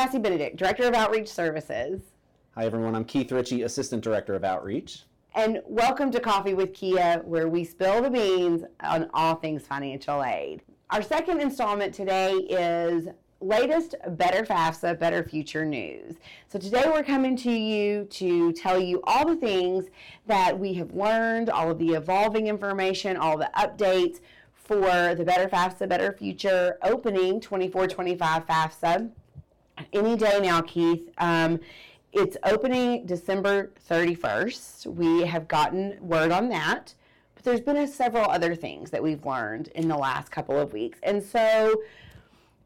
Cassie Benedict, Director of Outreach Services. Hi, everyone. I'm Keith Ritchie, Assistant Director of Outreach. And welcome to Coffee with KHEAA, where we spill the beans on all things financial aid. Our second installment today is latest Better FAFSA, Better Future news. So today we're coming to you to tell you all the things that we have learned, all of the evolving information, all the updates for the Better FAFSA, Better Future opening 24-25 FAFSA. Any day now, Keith. Um, it's opening December 31st. We have gotten word on that. But there's been a, several other things that we've learned in the last couple of weeks. And so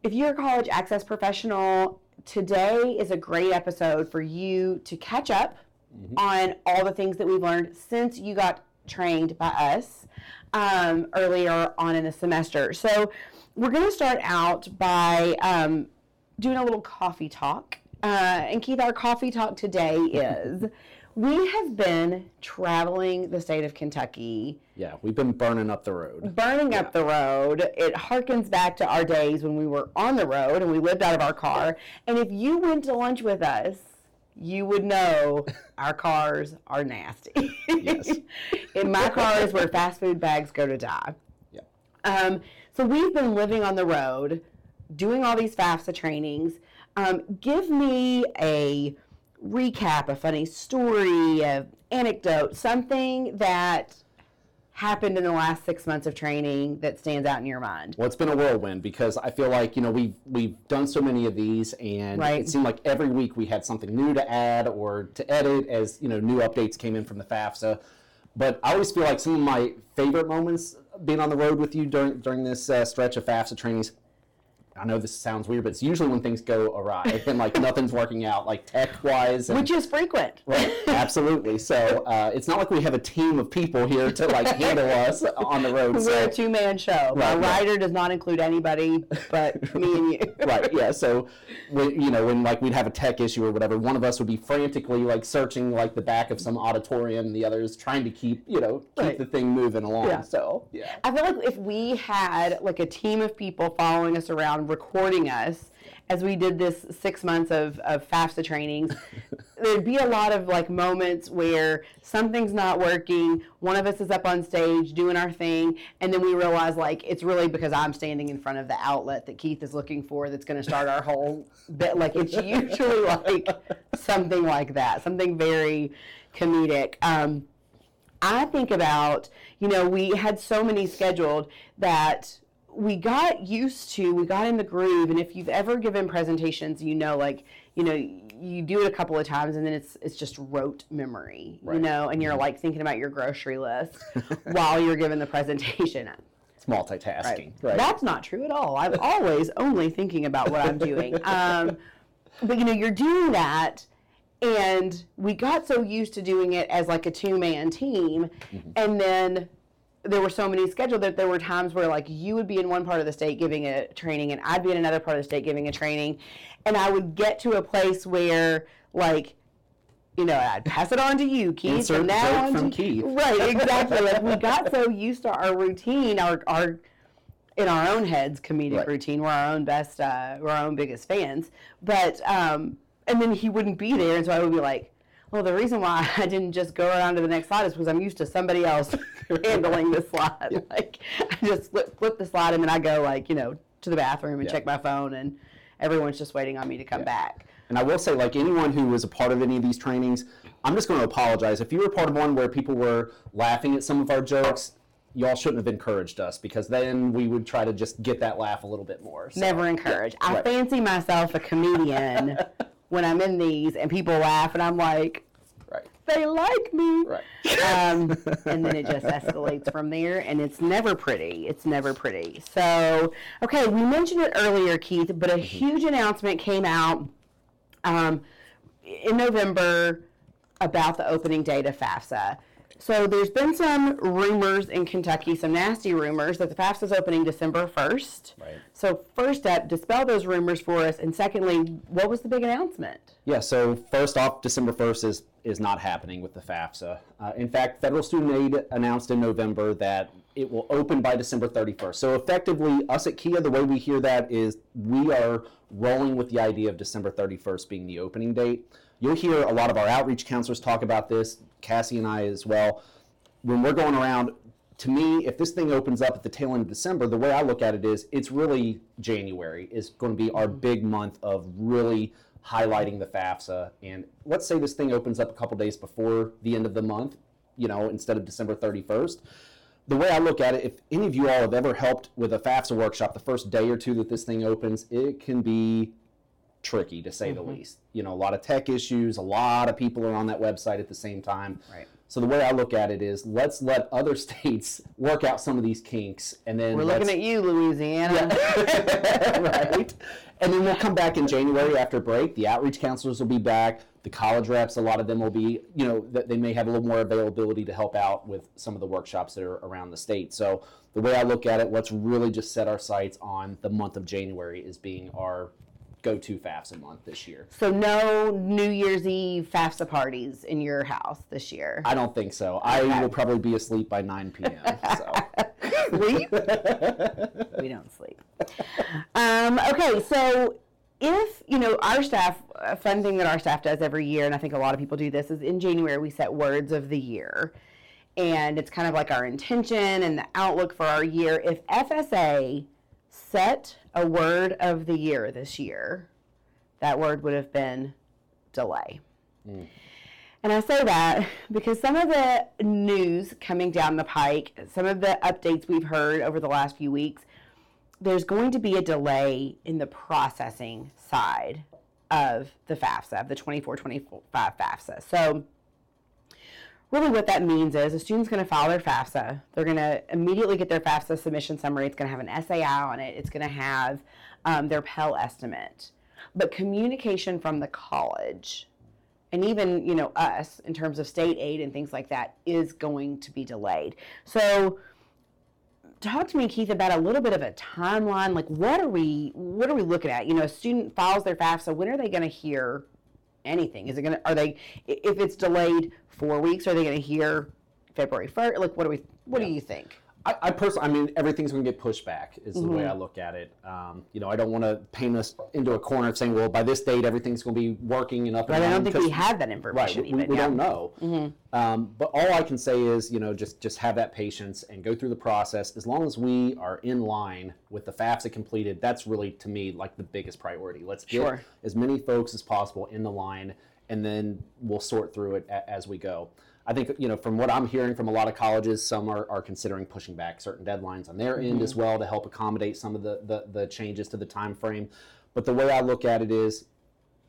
if you're a college access professional, today is a great episode for you to catch up mm-hmm. on all the things that we've learned since you got trained by us um, earlier on in the semester. So, we're going to start out by um, doing a little coffee talk. Uh, and Keith, our coffee talk today is we have been traveling the state of Kentucky. Yeah, we've been burning up the road. Burning yeah. up the road. It harkens back to our days when we were on the road and we lived out of our car. And if you went to lunch with us, you would know our cars are nasty. Yes. In my car is where fast food bags go to die. Yeah. Um, so we've been living on the road, doing all these FAFSA trainings. Um, give me a recap, a funny story, an anecdote, something that happened in the last six months of training that stands out in your mind? Well, it's been a whirlwind because I feel like you know we've we've done so many of these, and right. it seemed like every week we had something new to add or to edit as you know new updates came in from the FAFSA. But I always feel like some of my favorite moments being on the road with you during during this uh, stretch of FAFSA trainings I know this sounds weird, but it's usually when things go awry and like nothing's working out, like tech wise. Which is frequent. Right, absolutely. So uh, it's not like we have a team of people here to like handle us on the road. We're so. a two man show. Right, My rider does not include anybody but me and you. right, yeah. So, when, you know, when like we'd have a tech issue or whatever, one of us would be frantically like searching like the back of some auditorium, the other is trying to keep, you know, keep right. the thing moving along. Yeah. So, yeah. I feel like if we had like a team of people following us around recording us as we did this six months of, of FAFSA trainings, there'd be a lot of like moments where something's not working. One of us is up on stage doing our thing, and then we realize like it's really because I'm standing in front of the outlet that Keith is looking for that's going to start our whole bit. Like it's usually like something like that, something very comedic. Um, I think about, you know, we had so many scheduled that we got used to, we got in the groove, and if you've ever given presentations, you know, like, you know, you do it a couple of times and then it's it's just rote memory, right. you know, and you're mm-hmm. like thinking about your grocery list while you're giving the presentation. It's multitasking. Right. right. That's not true at all. I'm always only thinking about what I'm doing. Um, but you know, you're doing that and we got so used to doing it as like a two man team mm-hmm. and then there were so many scheduled that there were times where like you would be in one part of the state giving a training and I'd be in another part of the state giving a training and I would get to a place where like you know, I'd pass it on to you, Keith, Insert and now on from to Keith. Right, exactly. like we got so used to our routine, our our in our own heads comedic right. routine. We're our own best, uh, we're our own biggest fans. But um, and then he wouldn't be there, and so I would be like, well, the reason why I didn't just go around to the next slide is because I'm used to somebody else handling the slide. Yeah. Like I just flip, flip the slide and then I go like you know to the bathroom and yeah. check my phone and everyone's just waiting on me to come yeah. back. And I will say, like anyone who was a part of any of these trainings, I'm just going to apologize. If you were part of one where people were laughing at some of our jokes, y'all shouldn't have encouraged us because then we would try to just get that laugh a little bit more. So, Never encourage. I right. fancy myself a comedian when I'm in these and people laugh and I'm like, right. they like me. Right. Um, and then it just escalates from there and it's never pretty. It's never pretty. So, okay, we mentioned it earlier, Keith, but a mm-hmm. huge announcement came out um, in November about the opening date of FAFSA. So there's been some rumors in Kentucky, some nasty rumors that the FAFSA is opening December 1st. Right. So first up, dispel those rumors for us, and secondly, what was the big announcement? Yeah. So first off, December 1st is is not happening with the FAFSA. Uh, in fact, federal student aid announced in November that it will open by December 31st. So effectively, us at KHEAA, the way we hear that is we are rolling with the idea of December 31st being the opening date. You'll hear a lot of our outreach counselors talk about this, Cassie and I as well. When we're going around, to me, if this thing opens up at the tail end of December, the way I look at it is it's really January is going to be our big month of really highlighting the FAFSA. And let's say this thing opens up a couple days before the end of the month, you know, instead of December 31st the way I look at it, if any of you all have ever helped with a FAFSA workshop the first day or two that this thing opens, it can be tricky to say mm-hmm. the least. You know, a lot of tech issues, a lot of people are on that website at the same time. Right. So the way I look at it is let's let other states work out some of these kinks and then We're looking at you, Louisiana. Yeah. right. And then we'll come back in January after break. The outreach counselors will be back. The college reps, a lot of them will be, you know, they may have a little more availability to help out with some of the workshops that are around the state. So the way I look at it, let's really just set our sights on the month of January as being our go-to FAFSA month this year. So no New Year's Eve FAFSA parties in your house this year. I don't think so. Okay. I will probably be asleep by 9 p.m. So. sleep? we don't sleep. Um, okay, so if you know our staff, a fun thing that our staff does every year, and I think a lot of people do this, is in January we set words of the year. And it's kind of like our intention and the outlook for our year. If FSA set a word of the year this year, that word would have been delay. Mm. And I say that because some of the news coming down the pike, some of the updates we've heard over the last few weeks, there's going to be a delay in the processing side of the FAFSA, of the 24 25 FAFSA. So really what that means is a student's going to file their FAFSA. They're going to immediately get their FAFSA submission summary. It's going to have an SAI on it. It's going to have um, their Pell estimate. But communication from the college and even you know us in terms of state aid and things like that is going to be delayed. So talk to me keith about a little bit of a timeline like what are we what are we looking at you know a student files their fafsa when are they going to hear anything? Is it going to, are they, if it's delayed four weeks, are they going to hear February 1st? Like, what do we, what yeah. do you think? I, I personally, I mean, everything's going to get pushed back. Is mm-hmm. the way mm-hmm. I look at it. Um, you know, I don't want to paint us into a corner of saying, well, by this date, everything's going to be working and up and running. I don't think we have that information. Right, we, even, we, yeah. don't know. Mm-hmm. Um, but all I can say is, you know, just just have that patience and go through the process. As long as we are in line with the FAFSA completed, that's really to me like the biggest priority. Let's get sure. as many folks as possible in the line and then we'll sort through it a, as we go. I think you know from what I'm hearing from a lot of colleges, some are, are considering pushing back certain deadlines on their mm-hmm. end as mm-hmm. well to help accommodate some of the, the, the changes to the time frame. But the way I look at it is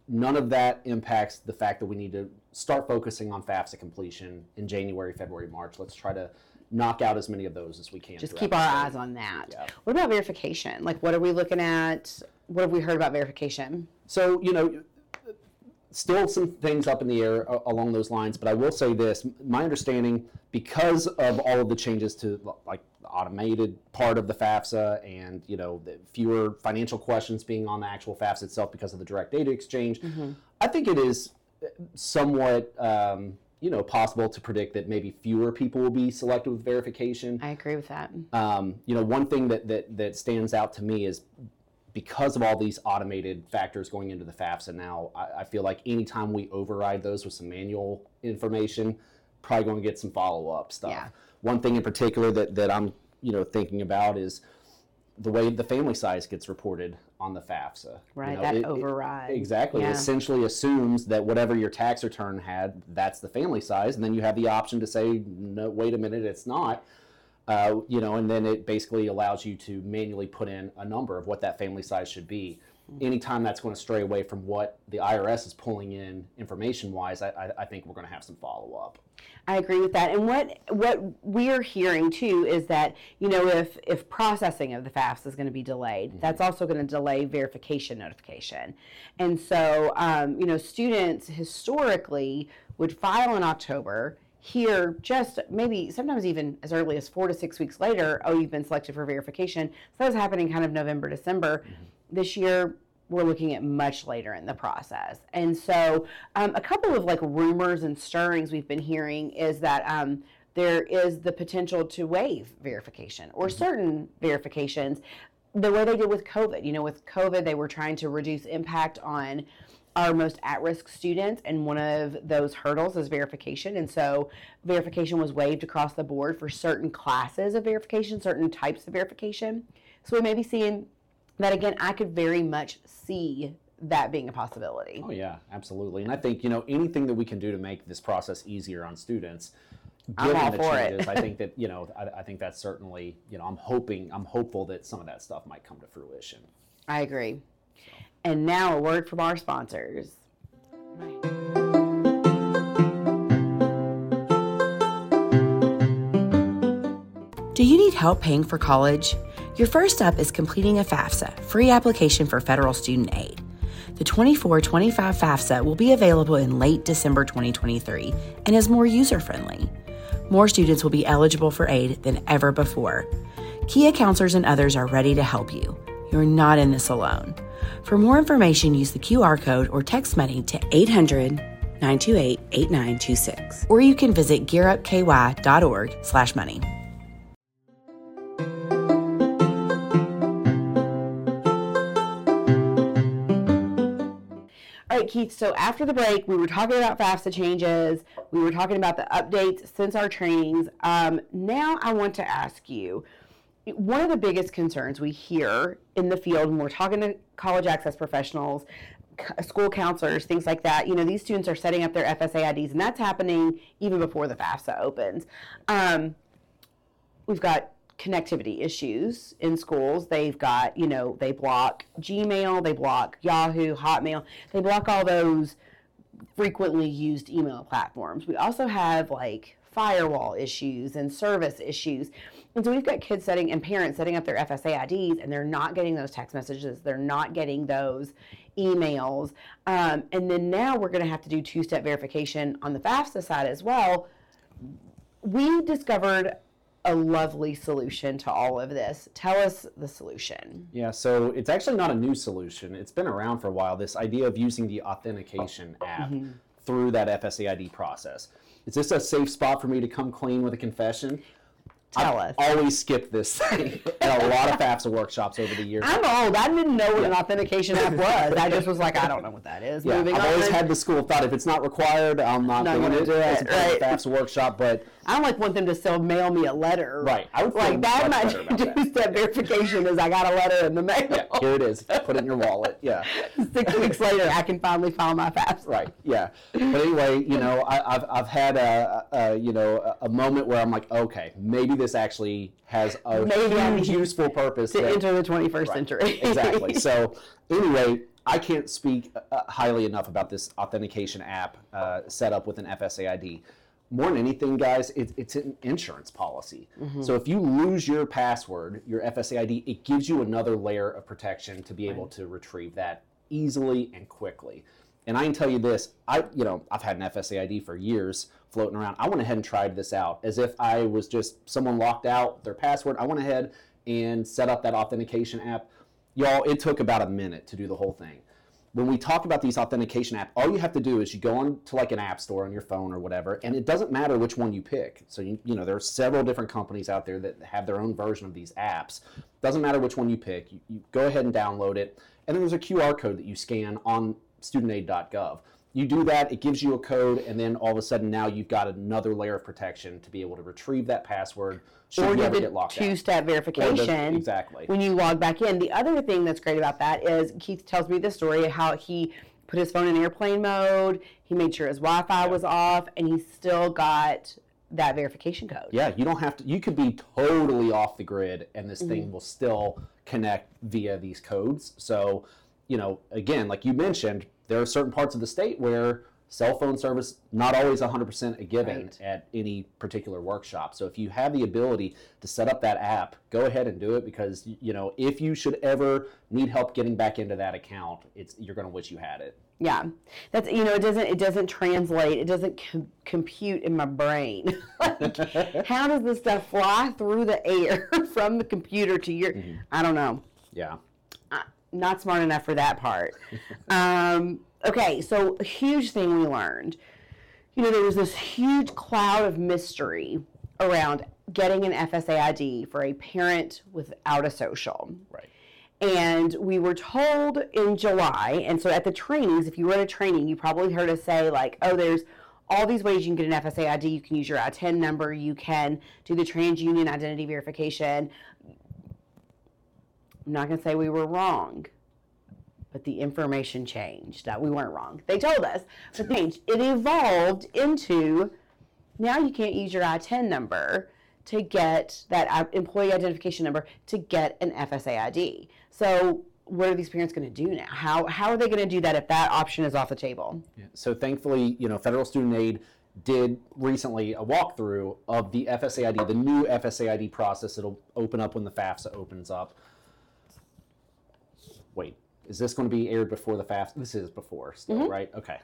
none of that impacts the fact that we need to start focusing on FAFSA completion in January, February, March. Let's try to knock out as many of those as we can. Just keep our eyes on that. Yeah. What about verification? Like, what are we looking at? What have we heard about verification? So, you know, still some things up in the air uh, along those lines, but I will say this: my understanding, because of all of the changes to like the automated part of the FAFSA, and you know, the fewer financial questions being on the actual FAFSA itself because of the direct data exchange, mm-hmm. I think it is somewhat. Um, you know, possible to predict that maybe fewer people will be selected with verification. I agree with that. Um, you know, one thing that, that that stands out to me is because of all these automated factors going into the FAFSA now, I, I, feel like anytime we override those with some manual information, probably going to get some follow up stuff. Yeah. One thing in particular that, that I'm you know thinking about is the way the family size gets reported on the FAFSA. Right, you know, that it, override. It, exactly. Yeah. It essentially assumes that whatever your tax return had, that's the family size, and then you have the option to say, no, wait a minute, it's not uh, you know, and then it basically allows you to manually put in a number of what that family size should be. Anytime that's going to stray away from what the IRS is pulling in information wise, I, I think we're going to have some follow up. I agree with that. And what what we're hearing too is that you know if if processing of the FAFSA is going to be delayed, mm-hmm. that's also going to delay verification notification. And so um, you know students historically would file in October here just maybe sometimes even as early as four to six weeks later oh you've been selected for verification so that was happening kind of november december mm-hmm. this year we're looking at much later in the process and so um, a couple of like rumors and stirrings we've been hearing is that um, there is the potential to waive verification or mm-hmm. certain verifications the way they did with COVID. You know, with COVID, they were trying to reduce impact on our most at risk students, and one of those hurdles is verification. And so, verification was waived across the board for certain classes of verification, certain types of verification. So, we may be seeing that again. I could very much see that being a possibility. Oh, yeah, absolutely. And I think, you know, anything that we can do to make this process easier on students given the changes, I think that you know, I, I, think that's certainly you know, I'm hoping, I'm hopeful that some of that stuff might come to fruition. I agree. And now a word from our sponsors. Do you need help paying for college? Your first step is completing a FAFSA, free application for federal student aid. The 24 25 FAFSA will be available in late December 2023 and is more user friendly more students will be eligible for aid than ever before. KHEAA counselors and others are ready to help you. You're not in this alone. For more information, use the QR code or text money to 800 928 8926. Or you can visit gearupky.org slash money. All right, Keith. So after the break, we were talking about FAFSA changes. We were talking about the updates since our trainings. Um, now I want to ask you one of the biggest concerns we hear in the field when we're talking to college access professionals, school counselors, things like that. You know, these students are setting up their FSA IDs, and that's happening even before the FAFSA opens. Um, we've got connectivity issues in schools. They've got, you know, they block Gmail, they block Yahoo, Hotmail, they block all those frequently used email platforms. We also have like firewall issues and service issues. And so we've got kids setting and parents setting up their FSA IDs and they're not getting those text messages, they're not getting those emails. Um, and then now we're going to have to do two step verification on the FAFSA side as well. We discovered a lovely solution to all of this. Tell us the solution. Yeah, so it's actually not a new solution. It's been around for a while. This idea of using the authentication app mm-hmm. through that FSAID process. Is this a safe spot for me to come clean with a confession? Tell I've us. always skipped this thing at a lot of FAFSA workshops over the years. I'm old. I didn't know what yeah. an authentication app was. I just was like, I don't know what that is. Yeah, Moving I've on. always had the school thought if it's not required, I'm not, not doing it. Do it. Right. FAFSA workshop, but I don't like want them to still mail me a letter. Right. I would like that might do step verification is I got a letter in the mail. Yeah, here it is. Put it in your wallet. Yeah. Six weeks later, I can finally file my FAFSA. Right. Yeah. But anyway, you know, I, have I've had a, a, you know a moment where I'm like, okay, maybe this actually has a maybe useful purpose to that, enter the 21st right, century. exactly. So anyway. I can't speak uh, highly enough about this authentication app uh, set up with an FSA ID more than anything, guys, it, it's an insurance policy. Mm-hmm. So if you lose your password, your FSA ID, it gives you another layer of protection to be able to retrieve that easily and quickly. And I can tell you this, I you know I've had an FSA ID for years floating around. I went ahead and tried this out as if I was just someone locked out their password. I went ahead and set up that authentication app. Y'all, it took about a minute to do the whole thing when we talk about these authentication apps, all you have to do is you go on to like an app store on your phone or whatever, and it doesn't matter which one you pick. So you, you know there are several different companies out there that have their own version of these apps. Doesn't matter which one you pick. You, you go ahead and download it, and then there's a QR code that you scan on studentaid.gov. You do that, it gives you a code, and then all of a sudden now you've got another layer of protection to be able to retrieve that password should or you ever get locked two-step verification the, exactly when you log back in. The other thing that's great about that is Keith tells me the story of how he put his phone in airplane mode. He made sure his Wi-Fi yeah. was off, and he still got that verification code. Yeah, you don't have to. You could be totally off the grid, and this mm-hmm. thing will still connect via these codes. So, you know, again, like you mentioned, there are certain parts of the state where cell phone service not always 100% a given right. at any particular workshop. So if you have the ability to set up that app go ahead and do it because you know if you should ever need help getting back into that account it's you're going to wish you had it. Yeah. That's you know it doesn't it doesn't translate. It doesn't com- compute in my brain. Like, how does this stuff fly through the air from the computer to your mm-hmm. i don't know. Yeah not smart enough for that part um, Okay, so a huge thing we learned. You know, there was this huge cloud of mystery around getting an FSA ID for a parent without a social. Right. And we were told in July, and so at the trainings, if you were at a training, you probably heard us say, like, oh, there's all these ways you can get an FSA ID. You can use your ITIN number. You can do the TransUnion identity verification. I'm not going to say we were wrong, but the information changed. That we weren't wrong. They told us, but changed. It evolved into now you can't use your ITIN number to get that uh, employee identification number to get an FSA ID. So what are these parents going to do now? How, how are they going to do that if that option is off the table? Yeah. So thankfully, you know, federal student aid did recently a walkthrough of the FSA ID, the new FSA ID process. It'll open up when the FAFSA opens up. Wait, is this going to be aired before the FAFSA? This is before, still, mm-hmm. right? Okay.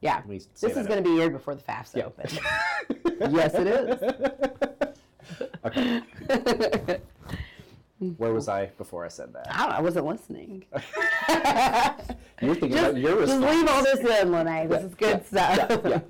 Yeah. This is going to be aired before the FAFSA yeah. opens. yes, it is. okay. Where was I before I said that? I, I wasn't listening. You're thinking just, about your response. Just leave all this in, Lene. This yeah, is good yeah, stuff. Yeah,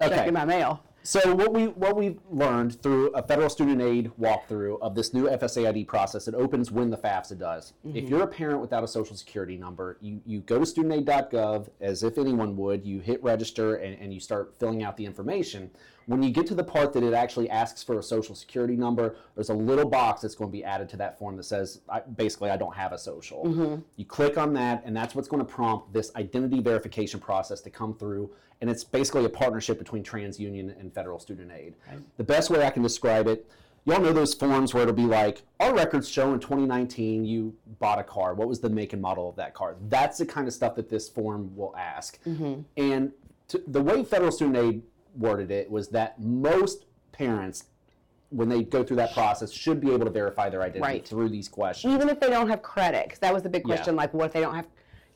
okay. Checking my mail. So what we what we've learned through a federal student aid walkthrough of this new FSAID process, it opens when the FAFSA does. Mm-hmm. If you're a parent without a social security number, you, you go to studentaid.gov as if anyone would, you hit register and, and you start filling out the information. When you get to the part that it actually asks for a social security number, there's a little box that's going to be added to that form that says, I, basically, I don't have a social. Mm-hmm. You click on that, and that's what's going to prompt this identity verification process to come through. And it's basically a partnership between TransUnion and Federal Student Aid. Right. The best way I can describe it, y'all know those forms where it'll be like, our records show in 2019 you bought a car. What was the make and model of that car? That's the kind of stuff that this form will ask. Mm-hmm. And to, the way Federal Student Aid worded it was that most parents when they go through that process should be able to verify their identity right. through these questions even if they don't have credit because that was the big question yeah. like what if they don't have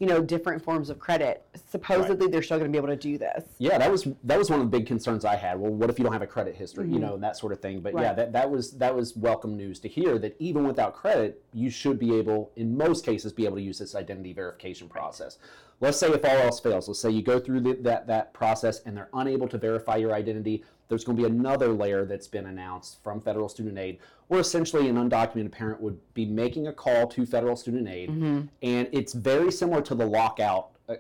you know different forms of credit supposedly right. they're still going to be able to do this yeah that was that was one of the big concerns i had well what if you don't have a credit history mm-hmm. you know and that sort of thing but right. yeah that, that was that was welcome news to hear that even without credit you should be able in most cases be able to use this identity verification process Let's say if all else fails, let's say you go through the, that, that process and they're unable to verify your identity, there's going to be another layer that's been announced from federal student aid where essentially an undocumented parent would be making a call to federal student aid mm-hmm. and it's very similar to the lockout uh,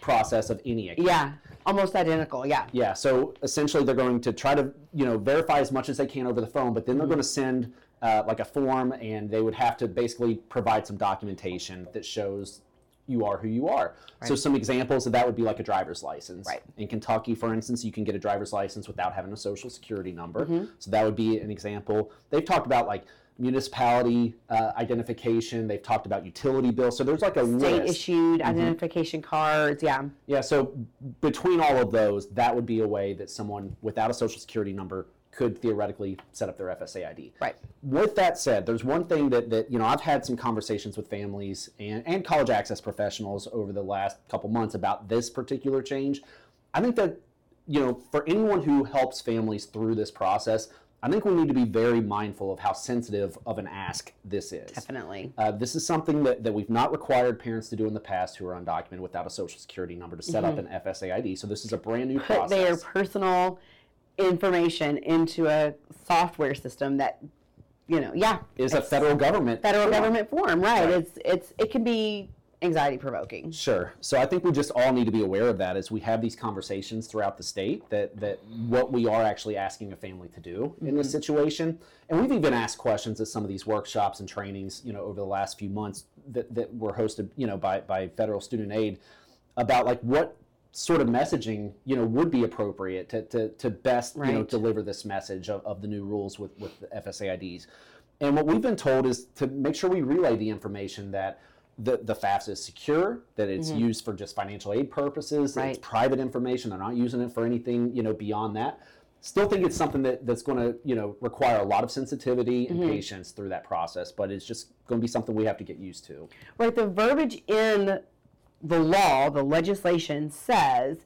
process of any account. Yeah, almost identical. Yeah. Yeah. So essentially, they're going to try to you know verify as much as they can over the phone, but then they're mm-hmm. going to send uh, like a form, and they would have to basically provide some documentation that shows you are who you are. Right. So some examples of that would be like a driver's license. Right. In Kentucky, for instance, you can get a driver's license without having a social security number. Mm-hmm. So that would be an example. They've talked about like municipality uh, identification. They've talked about utility bills. So there's like a state list. issued mm-hmm. identification cards. Yeah. Yeah. So between all of those, that would be a way that someone without a social security number could theoretically set up their FSA ID. Right. With that said, there's one thing that, that you know I've had some conversations with families and, and college access professionals over the last couple months about this particular change. I think that you know for anyone who helps families through this process, I think we need to be very mindful of how sensitive of an ask this is. Definitely. Uh, this is something that, that we've not required parents to do in the past who are undocumented without a social security number to set mm-hmm. up an FSA ID. So this is a brand new Put process. their personal information into a software system that you know yeah is a federal government federal form. government form right. right it's it's it can be anxiety provoking sure so i think we just all need to be aware of that as we have these conversations throughout the state that that what we are actually asking a family to do mm-hmm. in this mm-hmm. situation and we've even asked questions at some of these workshops and trainings you know over the last few months that, that were hosted you know by by federal student aid about like what sort of messaging you know would be appropriate to, to, to best right. you know deliver this message of, of the new rules with with the FSAIDs. And what we've been told is to make sure we relay the information that the, the FAFSA is secure, that it's mm-hmm. used for just financial aid purposes, right. it's private information, they're not using it for anything, you know, beyond that. Still think it's something that, that's going to, you know, require a lot of sensitivity and mm-hmm. patience through that process, but it's just going to be something we have to get used to. Right. The verbiage in the law, the legislation says,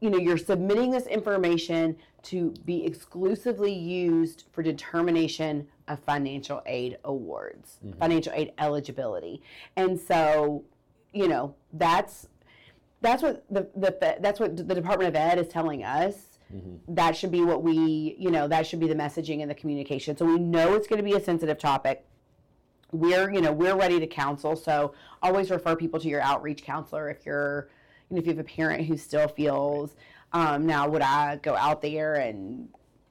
you know, you're submitting this information to be exclusively used for determination of financial aid awards, mm-hmm. financial aid eligibility. And so, you know, that's that's what the, the that's what the Department of Ed is telling us Mm-hmm. That should be what we, you know, that should be the messaging and the communication. So we know it's going to be a sensitive topic. We're, you know, we're ready to counsel. So always refer people to your outreach counselor if you're, you know, if you have a parent who still feels, um, now would I go out there and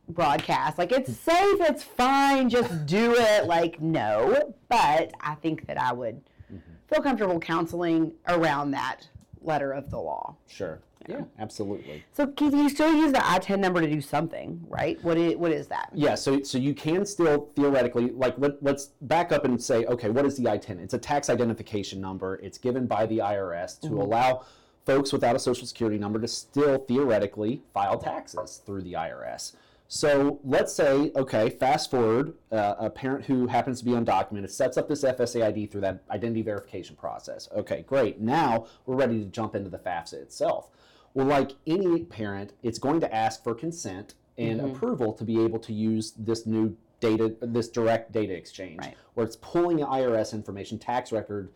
broadcast. Like it's safe, it's fine, just do it. Like no, but I think that I would mm-hmm. feel comfortable counseling around that letter of the law. Sure. Yeah, absolutely. So Keith, you still use the ITIN number to do something, right? What is, what is that? Yeah, so so you can still theoretically, like let, let's back up and say, okay, what is the ITIN? It's a tax identification number. It's given by the IRS to mm-hmm. allow folks without a social security number to still theoretically file taxes through the IRS. So let's say, okay, fast forward, uh, a parent who happens to be undocumented sets up this FSA ID through that identity verification process. Okay, great. Now we're ready to jump into the FAFSA itself. Well, like any parent, it's going to ask for consent and mm-hmm. approval to be able to use this new data, this direct data exchange, right. where it's pulling the IRS information, tax record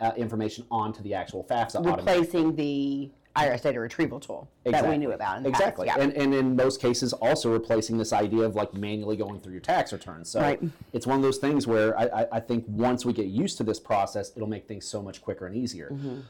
uh, information onto the actual FAFSA. Replacing the IRS data retrieval tool exactly. that we knew about. exactly, yeah. and, and in most cases, also replacing this idea of like manually going through your tax returns. So right. it's one of those things where I, I, think once we get used to this process, it'll make things so much quicker and easier. Mm-hmm.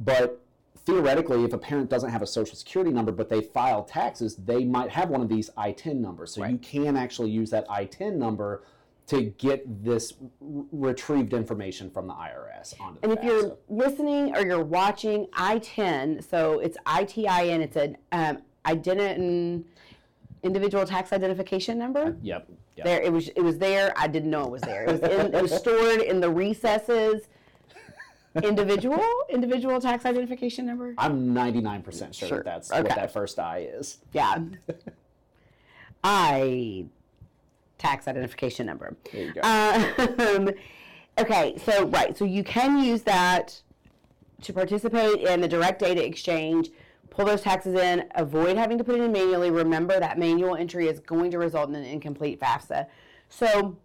But theoretically, if a parent doesn't have a social security number but they file taxes, they might have one of these ITIN numbers. So right. you can actually use that ITIN number to get this retrieved information from the IRS onto the And if you're listening or you're watching ITIN, so it's ITIN, it's an um, identity individual tax identification number. Uh, yep, yep. There it was it was there. I didn't know it was there. It was in, it was stored in the recesses. Individual individual tax identification number? I'm 99% sure, sure. that that's okay. what that first I is. Yeah. I tax identification number. There you go. Um, okay, so right, so you can use that to participate in the direct data exchange, pull those taxes in, avoid having to put it in manually. Remember that manual entry is going to result in an incomplete FAFSA. So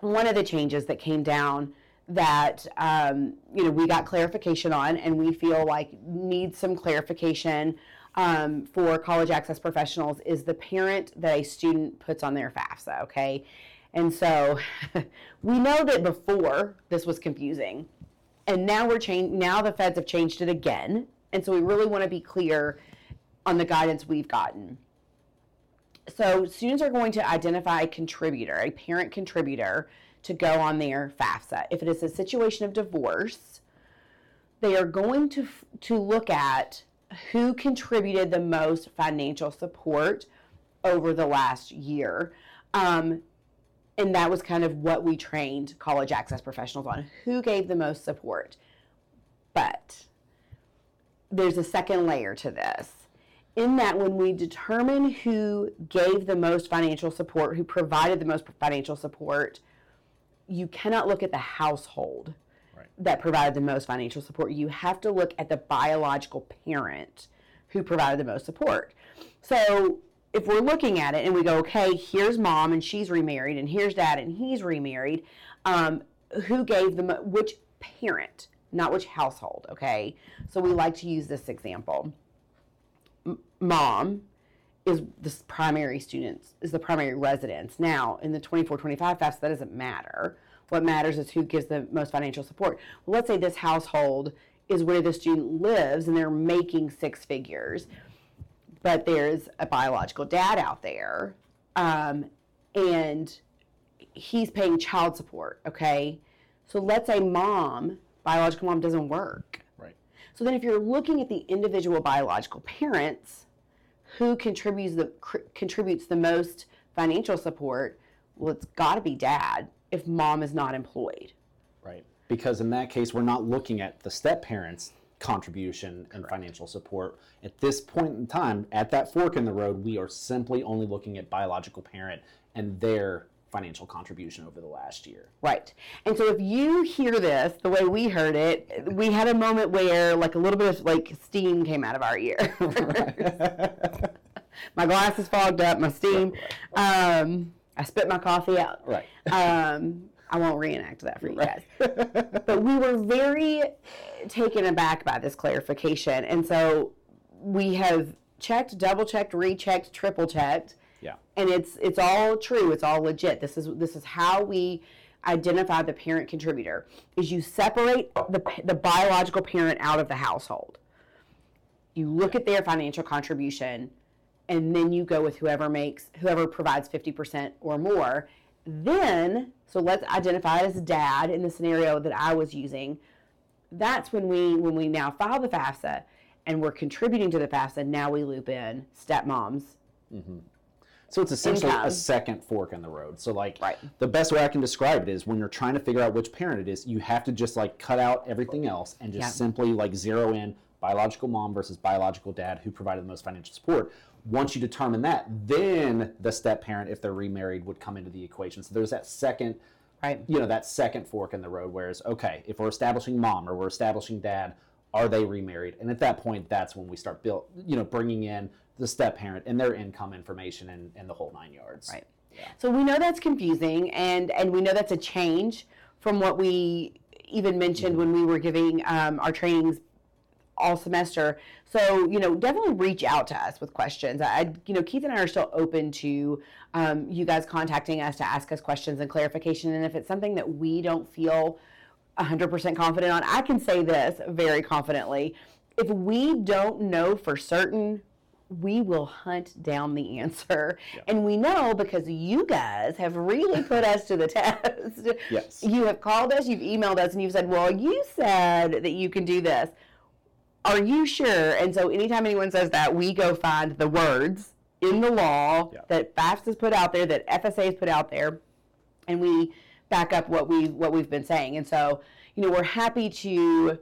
one of the changes that came down that um, you know we got clarification on and we feel like needs some clarification um, for college access professionals is the parent that a student puts on their FAFSA, okay? And so we know that before this was confusing, and now we're changed. Now the feds have changed it again, and so we really want to be clear on the guidance we've gotten. So students are going to identify a contributor, a parent contributor, to go on their FAFSA. If it is a situation of divorce, they are going to to look at who contributed the most financial support over the last year. Um, and that was kind of what we trained college access professionals on who gave the most support. But there's a second layer to this. In that, when we determine who gave the most financial support, who provided the most financial support, you cannot look at the household that provided the most financial support. You have to look at the biological parent who provided the most support. So if we're looking at it and we go, okay, here's mom and she's remarried, and here's dad and he's remarried, um, who gave them which parent, not which household, okay? So we like to use this example. M- mom is the primary students, is the primary residence. Now, in the 24 25 FAFSA, that doesn't matter what matters is who gives the most financial support. Well, let's say this household is where the student lives and they're making six figures, but there's a biological dad out there um, and he's paying child support, okay? So let's say mom, biological mom, doesn't work. Right. So then if you're looking at the individual biological parents, who contributes the cr- contributes the most financial support? Well, it's got to be dad if mom is not employed. Right. Because in that case, we're not looking at the step parents' contribution and Correct. financial support. At this point in time, at that fork in the road, we are simply only looking at biological parent and their financial contribution over the last year. Right. And so if you hear this the way we heard it, we had a moment where like a little bit of like steam came out of our ear. my glasses fogged up, my steam. Um, I spit my coffee out. Right. Um, I won't reenact that for you guys. but we were very taken aback by this clarification. And so we have checked, double checked, rechecked, triple checked. Yeah. And it's it's all true. It's all legit. This is this is how we identify the parent contributor. Is you separate the the biological parent out of the household. You look at their financial contribution and then you go with whoever makes whoever provides 50% or more. Then, so let's identify as dad in the scenario that I was using. That's when we when we now file the FAFSA and we're contributing to the FAFSA, now we loop in stepmoms. Mm-hmm. So it's essentially Income. a second fork in the road. So like right. the best way I can describe it is when you're trying to figure out which parent it is, you have to just like cut out everything else and just yeah. simply like zero in biological mom versus biological dad who provided the most financial support. Once you determine that, then the step parent, if they're remarried, would come into the equation. So there's that second, right? You know, that second fork in the road. Whereas, okay, if we're establishing mom or we're establishing dad, are they remarried? And at that point, that's when we start build, you know, bringing in the step parent and their income information and, and the whole nine yards. Right. Yeah. So we know that's confusing, and and we know that's a change from what we even mentioned mm-hmm. when we were giving um, our trainings all semester. So, you know, definitely reach out to us with questions. I, you know, Keith and I are still open to um, you guys contacting us to ask us questions and clarification. And if it's something that we don't feel 100% confident on, I can say this very confidently. If we don't know for certain, we will hunt down the answer. Yeah. And we know because you guys have really put us to the test. Yes. You have called us, you've emailed us, and you've said, Well, you said that you can do this. Are you sure? And so anytime anyone says that, we go find the words in the law yeah. that FAFSA has put out there, that FSA has put out there, and we back up what we what we've been saying. And so, you know, we're happy to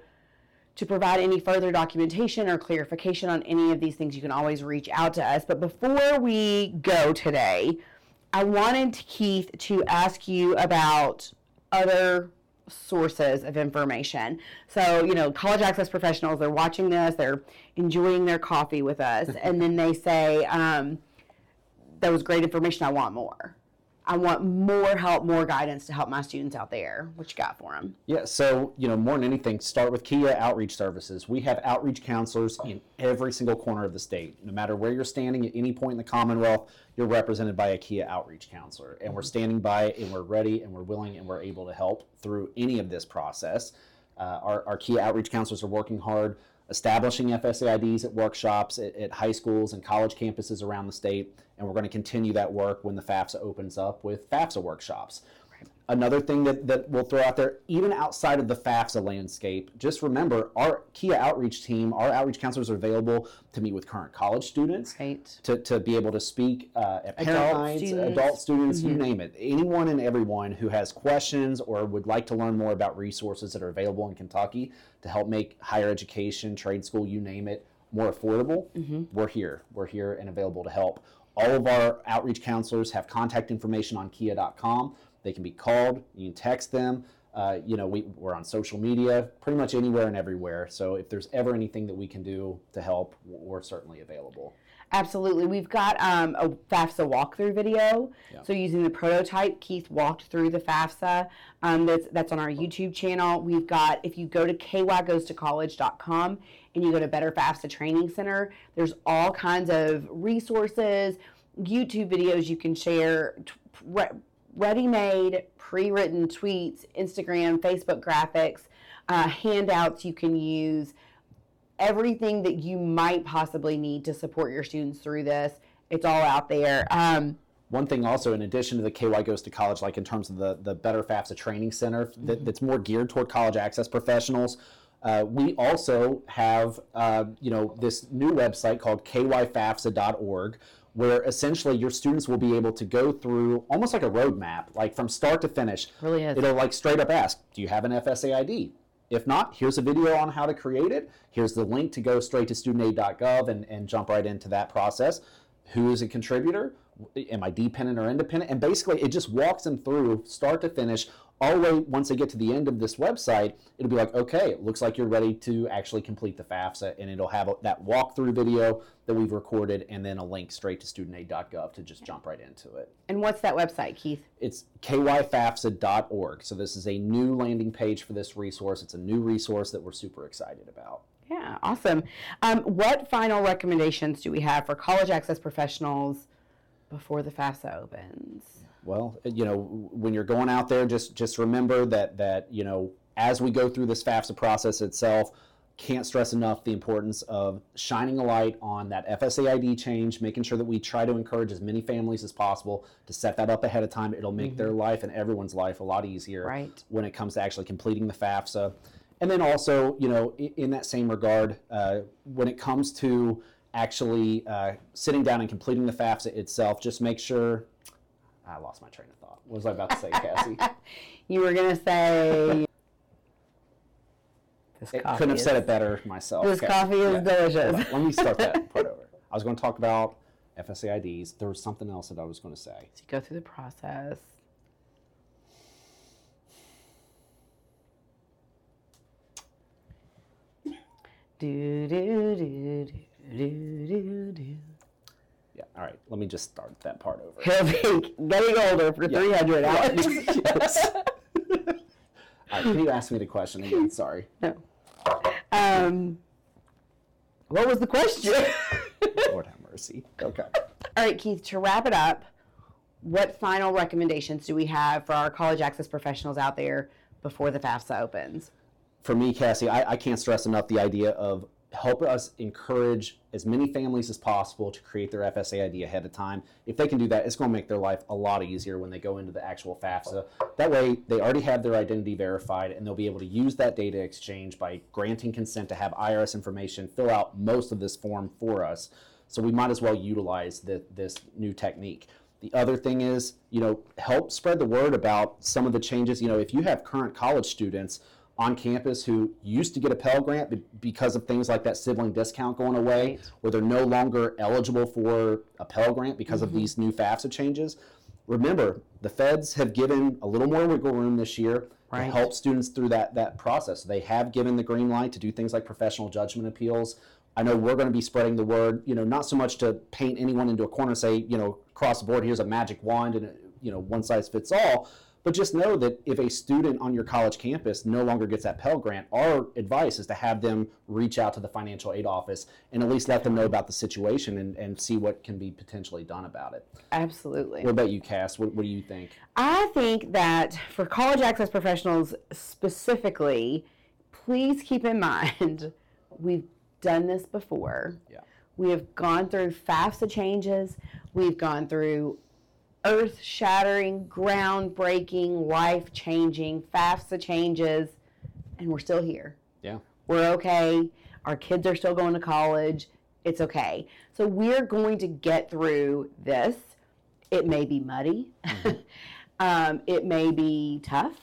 to provide any further documentation or clarification on any of these things, you can always reach out to us. But before we go today, I wanted Keith to ask you about other sources of information. So, you know, college access professionals, they're watching this, they're enjoying their coffee with us, and then they say, um, that was great information, I want more. I want more help, more guidance to help my students out there. What you got for them? Yeah, so you know, more than anything, start with KHEAA Outreach Services. We have outreach counselors in every single corner of the state. No matter where you're standing at any point in the Commonwealth, you're represented by a KHEAA Outreach counselor, and we're standing by, and we're ready, and we're willing, and we're able to help through any of this process. Uh, our, our KHEAA Outreach counselors are working hard establishing FSAIDs at workshops at, at, high schools and college campuses around the state, and we're going to continue that work when the FAFSA opens up with FAFSA workshops. Another thing that, that we'll throw out there, even outside of the FAFSA landscape, just remember our KHEAA outreach team, our outreach counselors are available to meet with current college students, right. to, to be able to speak uh, at parent adult nights, students. adult students, mm-hmm. you name it. Anyone and everyone who has questions or would like to learn more about resources that are available in Kentucky to help make higher education, trade school, you name it, more affordable, mm-hmm. we're here. We're here and available to help. All of our outreach counselors have contact information on kheaa.com. They can be called. You can text them. Uh, you know, we, we're on social media, pretty much anywhere and everywhere. So if there's ever anything that we can do to help, we're certainly available. Absolutely. We've got um, a FAFSA walkthrough video. Yeah. So using the prototype, Keith walked through the FAFSA. Um, that's, that's on our YouTube channel. We've got, if you go to kygoes2college.com and you go to Better FAFSA Training Center, there's all kinds of resources, YouTube videos you can share, ready-made, pre-written tweets, Instagram, Facebook graphics, uh, handouts you can use, everything that you might possibly need to support your students through this. It's all out there. Um, one thing also, in addition to the KY Goes to College, like in terms of the, the Better FAFSA Training Center that, that's more geared toward college access professionals, uh, we also have, uh, you know, this new website called kyfafsa.org, where essentially your students will be able to go through almost like a roadmap, like from start to finish. Really is. It'll like straight up ask, do you have an FSA ID? If not, here's a video on how to create it. Here's the link to go straight to studentaid.gov and, and jump right into that process. Who is a contributor? Am I dependent or independent? And basically, it just walks them through start to finish all the way once they get to the end of this website, it'll be like, okay, it looks like you're ready to actually complete the FAFSA, and it'll have a, that walkthrough video that we've recorded, and then a link straight to studentaid.gov to just jump right into it. And what's that website, Keith? It's kyfafsa.org. So this is a new landing page for this resource. It's a new resource that we're super excited about. Yeah, awesome. Um, what final recommendations do we have for college access professionals before the FAFSA opens? Well, you know, when you're going out there, just just remember that that you know, as we go through this FAFSA process itself, can't stress enough the importance of shining a light on that FSA ID change, making sure that we try to encourage as many families as possible to set that up ahead of time. It'll make mm-hmm. their life and everyone's life a lot easier right. when it comes to actually completing the FAFSA. And then also, you know, in, in that same regard, uh, when it comes to actually uh, sitting down and completing the FAFSA itself, just make sure. I lost my train of thought. What was I about to say, Cassie? you were going to say. This I couldn't have said it better myself. This okay. coffee is yeah. delicious. Let me start that part over. I was going to talk about FSA IDs. There was something else that I was going to say. So you go through the process. Do do do do do do. All right. Let me just start that part over. getting older for yeah. 300 hours. yes. All right. Can you ask me the question again? Sorry. No. Um, what was the question? Lord have mercy. Okay. All right, Keith, to wrap it up, what final recommendations do we have for our college access professionals out there before the FAFSA opens? For me, Cassie, I, I can't stress enough the idea of help us encourage as many families as possible to create their FSA ID ahead of time. If they can do that, it's going to make their life a lot easier when they go into the actual FAFSA. That way, they already have their identity verified and they'll be able to use that data exchange by granting consent to have IRS information fill out most of this form for us. So we might as well utilize the, this new technique. The other thing is, you know, help spread the word about some of the changes. You know, if you have current college students on campus who used to get a Pell Grant because of things like that sibling discount going away, right. where they're no longer eligible for a Pell Grant because mm-hmm. of these new FAFSA changes. Remember, the feds have given a little more wiggle room this year right. to help students through that, that process. They have given the green light to do things like professional judgment appeals. I know we're going to be spreading the word, you know, not so much to paint anyone into a corner and say, you know, across the board, here's a magic wand and, you know, one size fits all, but just know that if a student on your college campus no longer gets that Pell Grant, our advice is to have them reach out to the financial aid office and at least let them know about the situation and, and see what can be potentially done about it. Absolutely. What about you, Cass? What, what do you think? I think that for college access professionals specifically, please keep in mind we've done this before. Yeah. We have gone through FAFSA changes. We've gone through earth shattering, groundbreaking, life changing, FAFSA changes, and we're still here. Yeah. We're okay. Our kids are still going to college. It's okay. So we're going to get through this. It may be muddy, mm-hmm. um, it may be tough,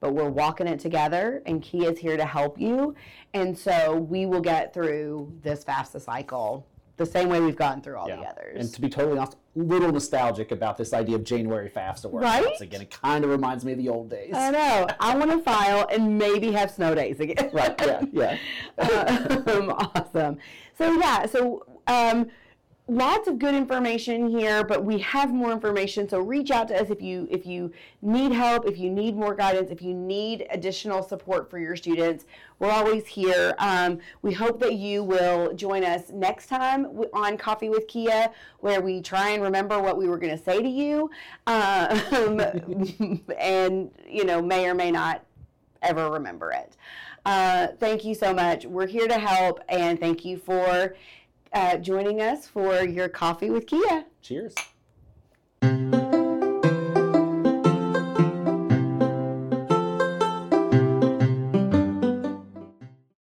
but we're walking it together, and KHEAA is here to help you. And so we will get through this FAFSA cycle the same way we've gotten through all yeah. the others. And to be totally honest, a little nostalgic about this idea of January FAFSA workshops right? again. It kind of reminds me of the old days. I know. I want to file and maybe have snow days again. right. Yeah. Yeah. um, awesome. So yeah. So. Um, lots of good information here, but we have more information. So reach out to us if you if you need help, if you need more guidance, if you need additional support for your students. We're always here. Um, we hope that you will join us next time on Coffee with KHEAA, where we try and remember what we were going to say to you, um, and you know may or may not ever remember it. Uh, thank you so much. We're here to help, and thank you for uh, joining us for your coffee with KHEAA. Cheers.